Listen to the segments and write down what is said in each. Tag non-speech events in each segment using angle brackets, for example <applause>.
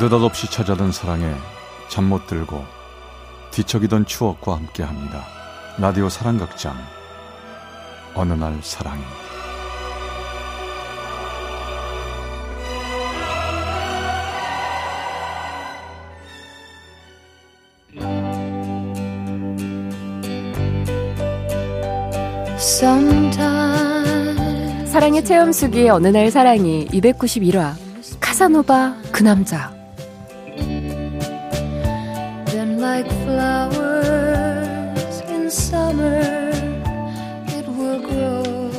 느닷없이 찾아든 사랑에 잠 못 들고 뒤척이던 추억과 함께합니다. 라디오 사랑극장. 어느 날 사랑이 사랑의 체험수기의 어느 날 사랑이 291화 카사노바 그 남자 like flowers in summer it will grow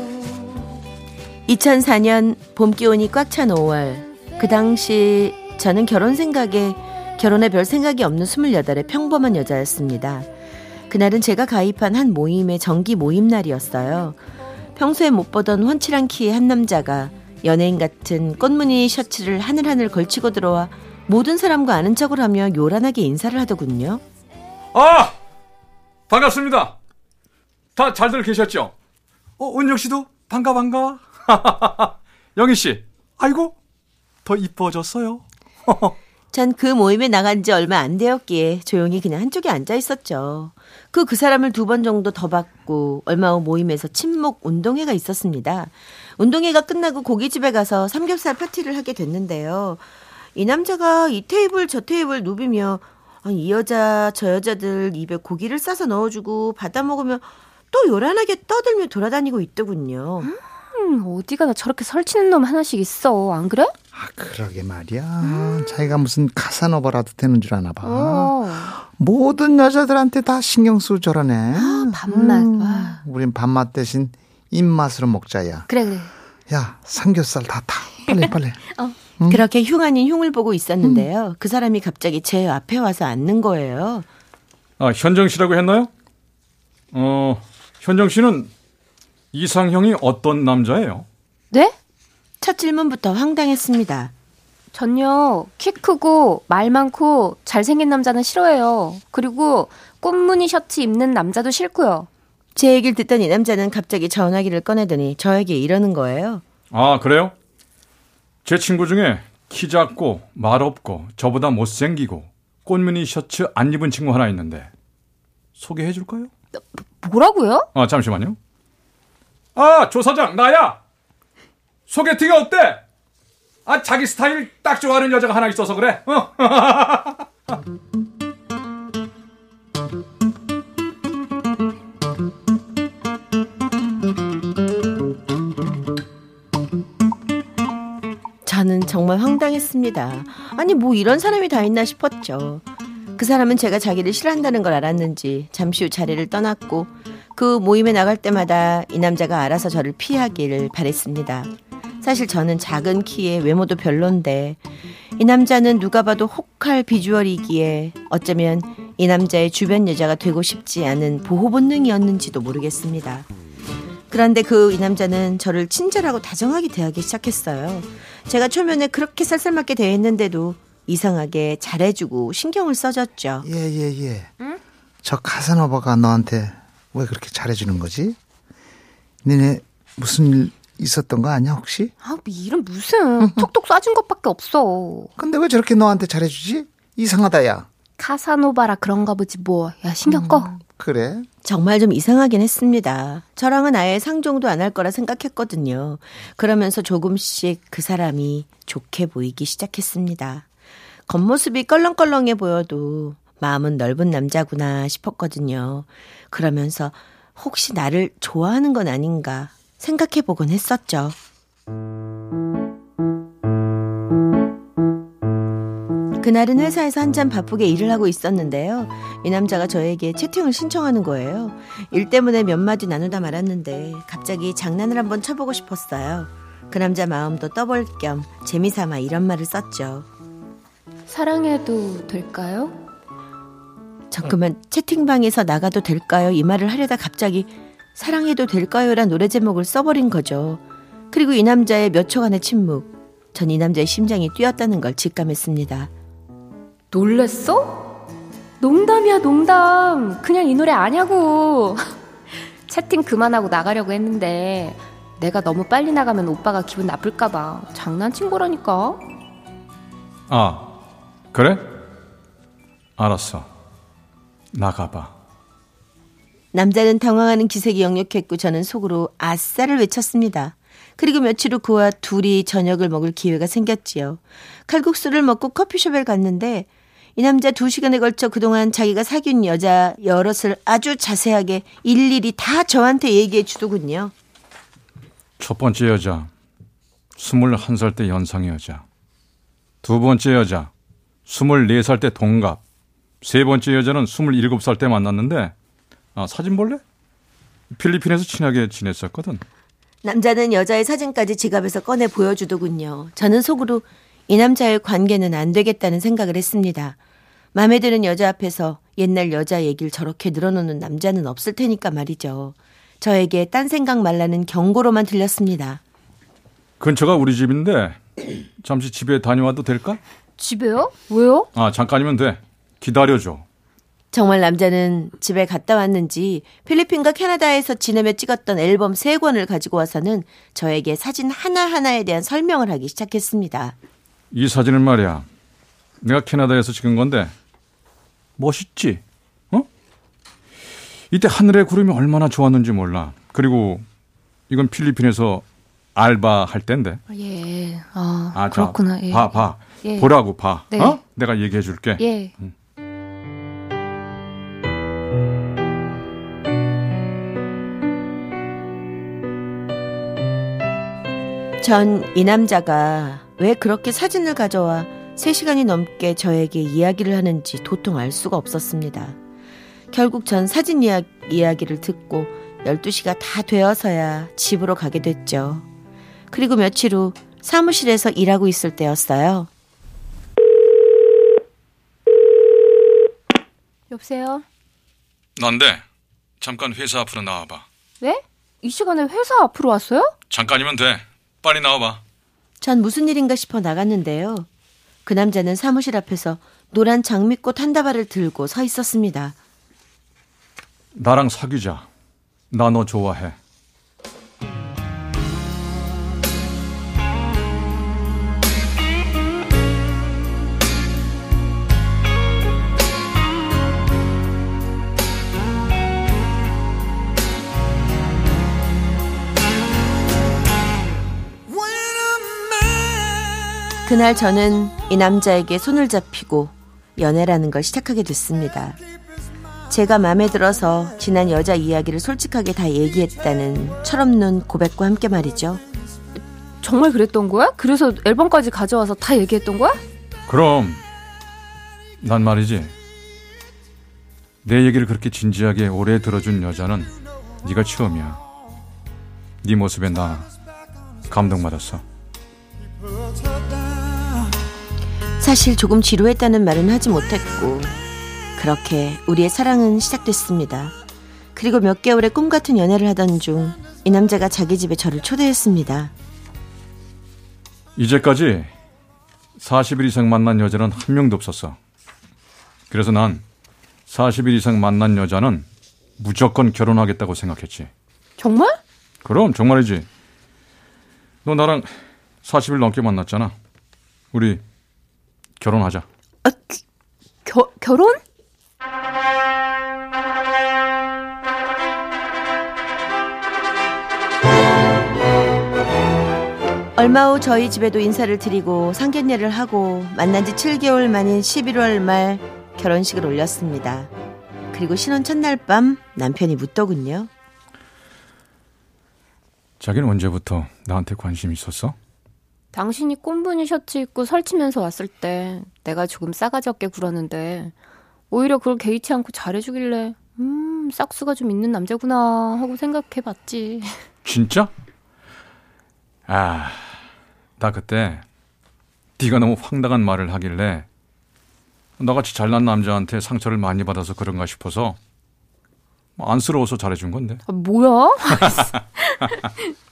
2004년 봄 기온이 꽉 찬 5월 그 당시 저는 결혼 생각에 결혼에 별 생각이 없는 28의 평범한 여자였습니다. 그날은 제가 가입한 한 모임의 정기 모임 날이었어요. 평소에 못 보던 훤칠한 키의 한 남자가 연예인 같은 꽃무늬 셔츠를 하늘하늘 걸치고 들어와 모든 사람과 아는 척을 하며 요란하게 인사를 하더군요. 아! 반갑습니다. 다 잘들 계셨죠? 어, 은영 씨도 반가 반가. <laughs> 영희 씨. 아이고. 더 이뻐졌어요. <laughs> 전 그 모임에 나간 지 얼마 안 되었기에 조용히 그냥 한쪽에 앉아 있었죠. 그 그 사람을 두 번 정도 더 봤고 얼마 후 모임에서 친목 운동회가 있었습니다. 운동회가 끝나고 고깃집에 가서 삼겹살 파티를 하게 됐는데요. 이 남자가 이 테이블 저 테이블 누비며 아니, 이 여자 저 여자들 입에 고기를 싸서 넣어주고 받아 먹으면 또 요란하게 떠들며 돌아다니고 있더군요. 음, 어디가나 저렇게 설치는 놈 하나씩 있어. 안 그래? 아, 그러게 말이야. 음. 자기가 무슨 카사노바라도 되는 줄 아나 봐. 어. 모든 여자들한테 다 신경 쓰고 저러네. 아, 밥맛. 음, 우린 밥맛 대신 입맛으로 먹자야. 그래, 그래. 야, 삼겹살 다 타. 빨리, 빨리. <laughs> 어. 음. 그렇게 흉 아닌 흉을 보고 있었는데요. 음. 그 사람이 갑자기 제 앞에 와서 앉는 거예요. 아, 현정 씨라고 했나요? 어, 현정 씨는 이상형이 어떤 남자예요? 네? 첫 질문부터 황당했습니다. 전요, 키 크고, 말 많고, 잘생긴 남자는 싫어해요. 그리고 꽃무늬 셔츠 입는 남자도 싫고요. 제 얘기를 듣던 이 남자는 갑자기 전화기를 꺼내더니 저에게 이러는 거예요. 아, 그래요? 제 친구 중에 키 작고 말 없고 저보다 못생기고 꽃무늬 셔츠 안 입은 친구 하나 있는데 소개해 줄까요? 뭐라고요? 아 잠시만요. 아 조 사장 나야. 소개팅이 어때? 아 자기 스타일 딱 좋아하는 여자가 하나 있어서 그래. 어? <laughs> 정말 황당했습니다. 아니, 뭐 이런 사람이 다 있나 싶었죠. 그 사람은 제가 자기를 싫어한다는 걸 알았는지 잠시 후 자리를 떠났고 그 모임에 나갈 때마다 이 남자가 알아서 저를 피하기를 바랬습니다. 사실 저는 작은 키에 외모도 별론데 이 남자는 누가 봐도 혹할 비주얼이기에 어쩌면 이 남자의 주변 여자가 되고 싶지 않은 보호 본능이었는지도 모르겠습니다. 그런데 그 이 남자는 저를 친절하고 다정하게 대하기 시작했어요. 제가 초면에 그렇게 쌀쌀맞게 대했는데도 이상하게 잘해주고 신경을 써줬죠. 예, 예, 예. 응? 저 카사노바가 너한테 왜 그렇게 잘해주는 거지? 니네 무슨 일 있었던 거 아니야, 혹시? 아, 뭐 일은 무슨. <laughs> 톡톡 쏴준 것밖에 없어. 근데 왜 저렇게 너한테 잘해주지? 이상하다, 야. 카사노바라 그런가 보지, 뭐. 야, 신경 꺼. 음, 그래? 정말 좀 이상하긴 했습니다. 저랑은 아예 상종도 안 할 거라 생각했거든요. 그러면서 조금씩 그 사람이 좋게 보이기 시작했습니다. 겉모습이 껄렁껄렁해 보여도 마음은 넓은 남자구나 싶었거든요. 그러면서 혹시 나를 좋아하는 건 아닌가 생각해 보곤 했었죠. 그날은 회사에서 한참 바쁘게 일을 하고 있었는데요. 이 남자가 저에게 채팅을 신청하는 거예요. 일 때문에 몇 마디 나누다 말았는데 갑자기 장난을 한번 쳐보고 싶었어요. 그 남자 마음도 떠볼 겸 재미삼아 이런 말을 썼죠. 사랑해도 될까요? 잠깐만 채팅방에서 나가도 될까요? 이 말을 하려다 갑자기 사랑해도 될까요?란 노래 제목을 써버린 거죠. 그리고 이 남자의 몇 초간의 침묵. 전 이 남자의 심장이 뛰었다는 걸 직감했습니다. 놀랬어? 농담이야, 농담. 그냥 이 노래 아냐고. <laughs> 채팅 그만하고 나가려고 했는데 내가 너무 빨리 나가면 오빠가 기분 나쁠까봐 장난친 거라니까. 아, 그래? 알았어. 나가봐. 남자는 당황하는 기색이 역력했고 저는 속으로 아싸를 외쳤습니다. 그리고 며칠 후 그와 둘이 저녁을 먹을 기회가 생겼지요. 칼국수를 먹고 커피숍에 갔는데 이 남자 두 시간에 걸쳐 그동안 자기가 사귄 여자 여럿을 아주 자세하게 일일이 다 저한테 얘기해 주더군요. 첫 번째 여자, 21살 때 연상의 여자. 두 번째 여자, 24살 때 동갑. 세 번째 여자는 27살 때 만났는데, 아, 사진 볼래? 필리핀에서 친하게 지냈었거든. 남자는 여자의 사진까지 지갑에서 꺼내 보여주더군요. 저는 속으로 이 남자의 관계는 안 되겠다는 생각을 했습니다. 마음에 드는 여자 앞에서 옛날 여자 얘기를 저렇게 늘어놓는 남자는 없을 테니까 말이죠. 저에게 딴 생각 말라는 경고로만 들렸습니다. 근처가 우리 집인데, <clears throat> 잠시 집에 다녀와도 될까? 집에요? 왜요? 아, 잠깐이면 돼. 기다려줘. 정말 남자는 집에 갔다 왔는지 필리핀과 캐나다에서 지내며 찍었던 앨범 세 권을 가지고 와서는 저에게 사진 하나하나에 대한 설명을 하기 시작했습니다. 이 사진은 말이야. 내가 캐나다에서 찍은 건데, 멋있지? 어? 이때 하늘의 구름이 얼마나 좋았는지 몰라. 그리고 이건 필리핀에서 알바 할 때인데. 예. 아, 아, 자, 그렇구나. 예. 봐, 봐. 예. 보라고, 봐. 네. 어? 내가 얘기해 줄게. 예. 전이 남자가 왜 그렇게 사진을 가져와 3시간이 넘게 저에게 이야기를 하는지 도통 알 수가 없었습니다. 결국 전 사진 이야, 이야기를 듣고 12시가 다 되어서야 집으로 가게 됐죠. 그리고 며칠 후 사무실에서 일하고 있을 때였어요. 여보세요? 난데, 잠깐 회사 앞으로 나와봐. 네? 이 시간에 회사 앞으로 왔어요? 잠깐이면 돼. 빨리 나와봐. 전 무슨 일인가 싶어 나갔는데요. 그 남자는 사무실 앞에서 노란 장미꽃 한 다발을 들고 서 있었습니다. 나랑 사귀자. 나 너 좋아해. 그날 저는 이 남자에게 손을 잡히고 연애라는 걸 시작하게 됐습니다. 제가 마음에 들어서 지난 여자 이야기를 솔직하게 다 얘기했다는 철없는 고백과 함께 말이죠. 정말 그랬던 거야? 그래서 앨범까지 가져와서 다 얘기했던 거야? 그럼 난 말이지. 내 얘기를 그렇게 진지하게 오래 들어준 여자는 네가 처음이야. 네 모습에 나 감동받았어. 사실 조금 지루했다는 말은 하지 못했고 그렇게 우리의 사랑은 시작됐습니다. 그리고 몇 개월의 꿈 같은 연애를 하던 중 이 남자가 자기 집에 저를 초대했습니다. 이제까지 40일 이상 만난 여자는 한 명도 없었어. 그래서 난 40일 이상 만난 여자는 무조건 결혼하겠다고 생각했지. 정말? 그럼 정말이지. 너 나랑 40일 넘게 만났잖아. 우리 결혼하자. 아, 겨, 결혼? 얼마 후 저희 집에도 인사를 드리고 상견례를 하고 만난 지 7개월 만인 11월 말 결혼식을 올렸습니다. 그리고 신혼 첫날 밤 남편이 묻더군요. 자기는 언제부터 나한테 관심 있었어? 당신이 꼼분이 셔츠 입고 설치면서 왔을 때 내가 조금 싸가지 없게 굴었는데 오히려 그걸 개의치 않고 잘해주길래 음 싹수가 좀 있는 남자구나 하고 생각해봤지. <laughs> 진짜? 아, 나 그때 네가 너무 황당한 말을 하길래 너같이 잘난 남자한테 상처를 많이 받아서 그런가 싶어서 뭐 안쓰러워서 잘해준 건데. 아, 뭐야? <laughs> <laughs>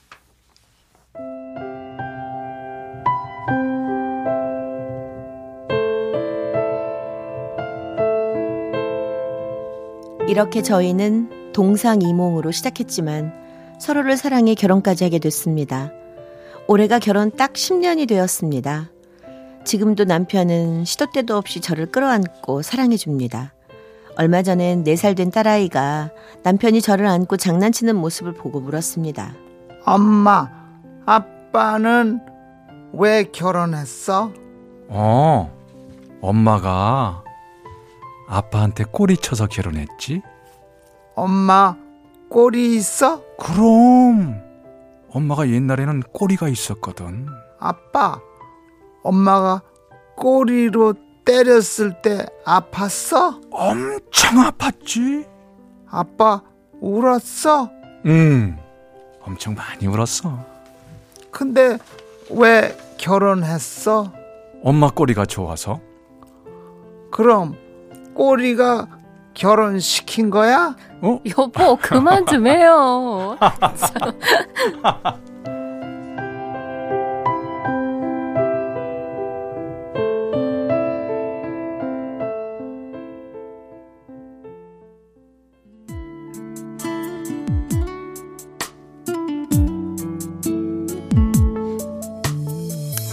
이렇게 저희는 동상이몽으로 시작했지만 서로를 사랑해 결혼까지 하게 됐습니다. 올해가 결혼 딱 10년이 되었습니다. 지금도 남편은 시도 때도 없이 저를 끌어안고 사랑해줍니다. 얼마 전엔 4살 된 딸아이가 남편이 저를 안고 장난치는 모습을 보고 물었습니다. 엄마, 아빠는 왜 결혼했어? 어, 엄마가 아빠한테 꼬리 쳐서 결혼했지? 엄마, 꼬리 있어? 그럼 엄마가 옛날에는 꼬리가 있었거든. 아빠, 엄마가 꼬리로 때렸을 때 아팠어? 엄청 아팠지? 아빠 울었어? 응, 엄청 많이 울었어. 근데 왜 결혼했어? 엄마 꼬리가 좋아서? 그럼 꼬리가 결혼시킨 거야? 어? 여보, 그만 좀 해요.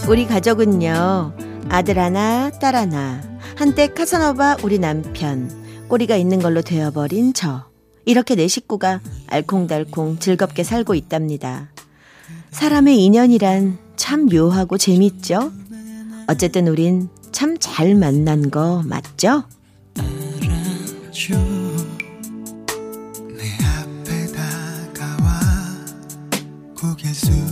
우리 가족은요, 아들 하나, 딸 하나, 한때 카사노바 우리 남편, 꼬리가 있는 걸로 되어버린 저. 이렇게 내 식구가 알콩달콩 즐겁게 살고 있답니다. 사람의 인연이란 참 묘하고 재밌죠? 어쨌든 우린 참 잘 만난 거 맞죠? 알아줘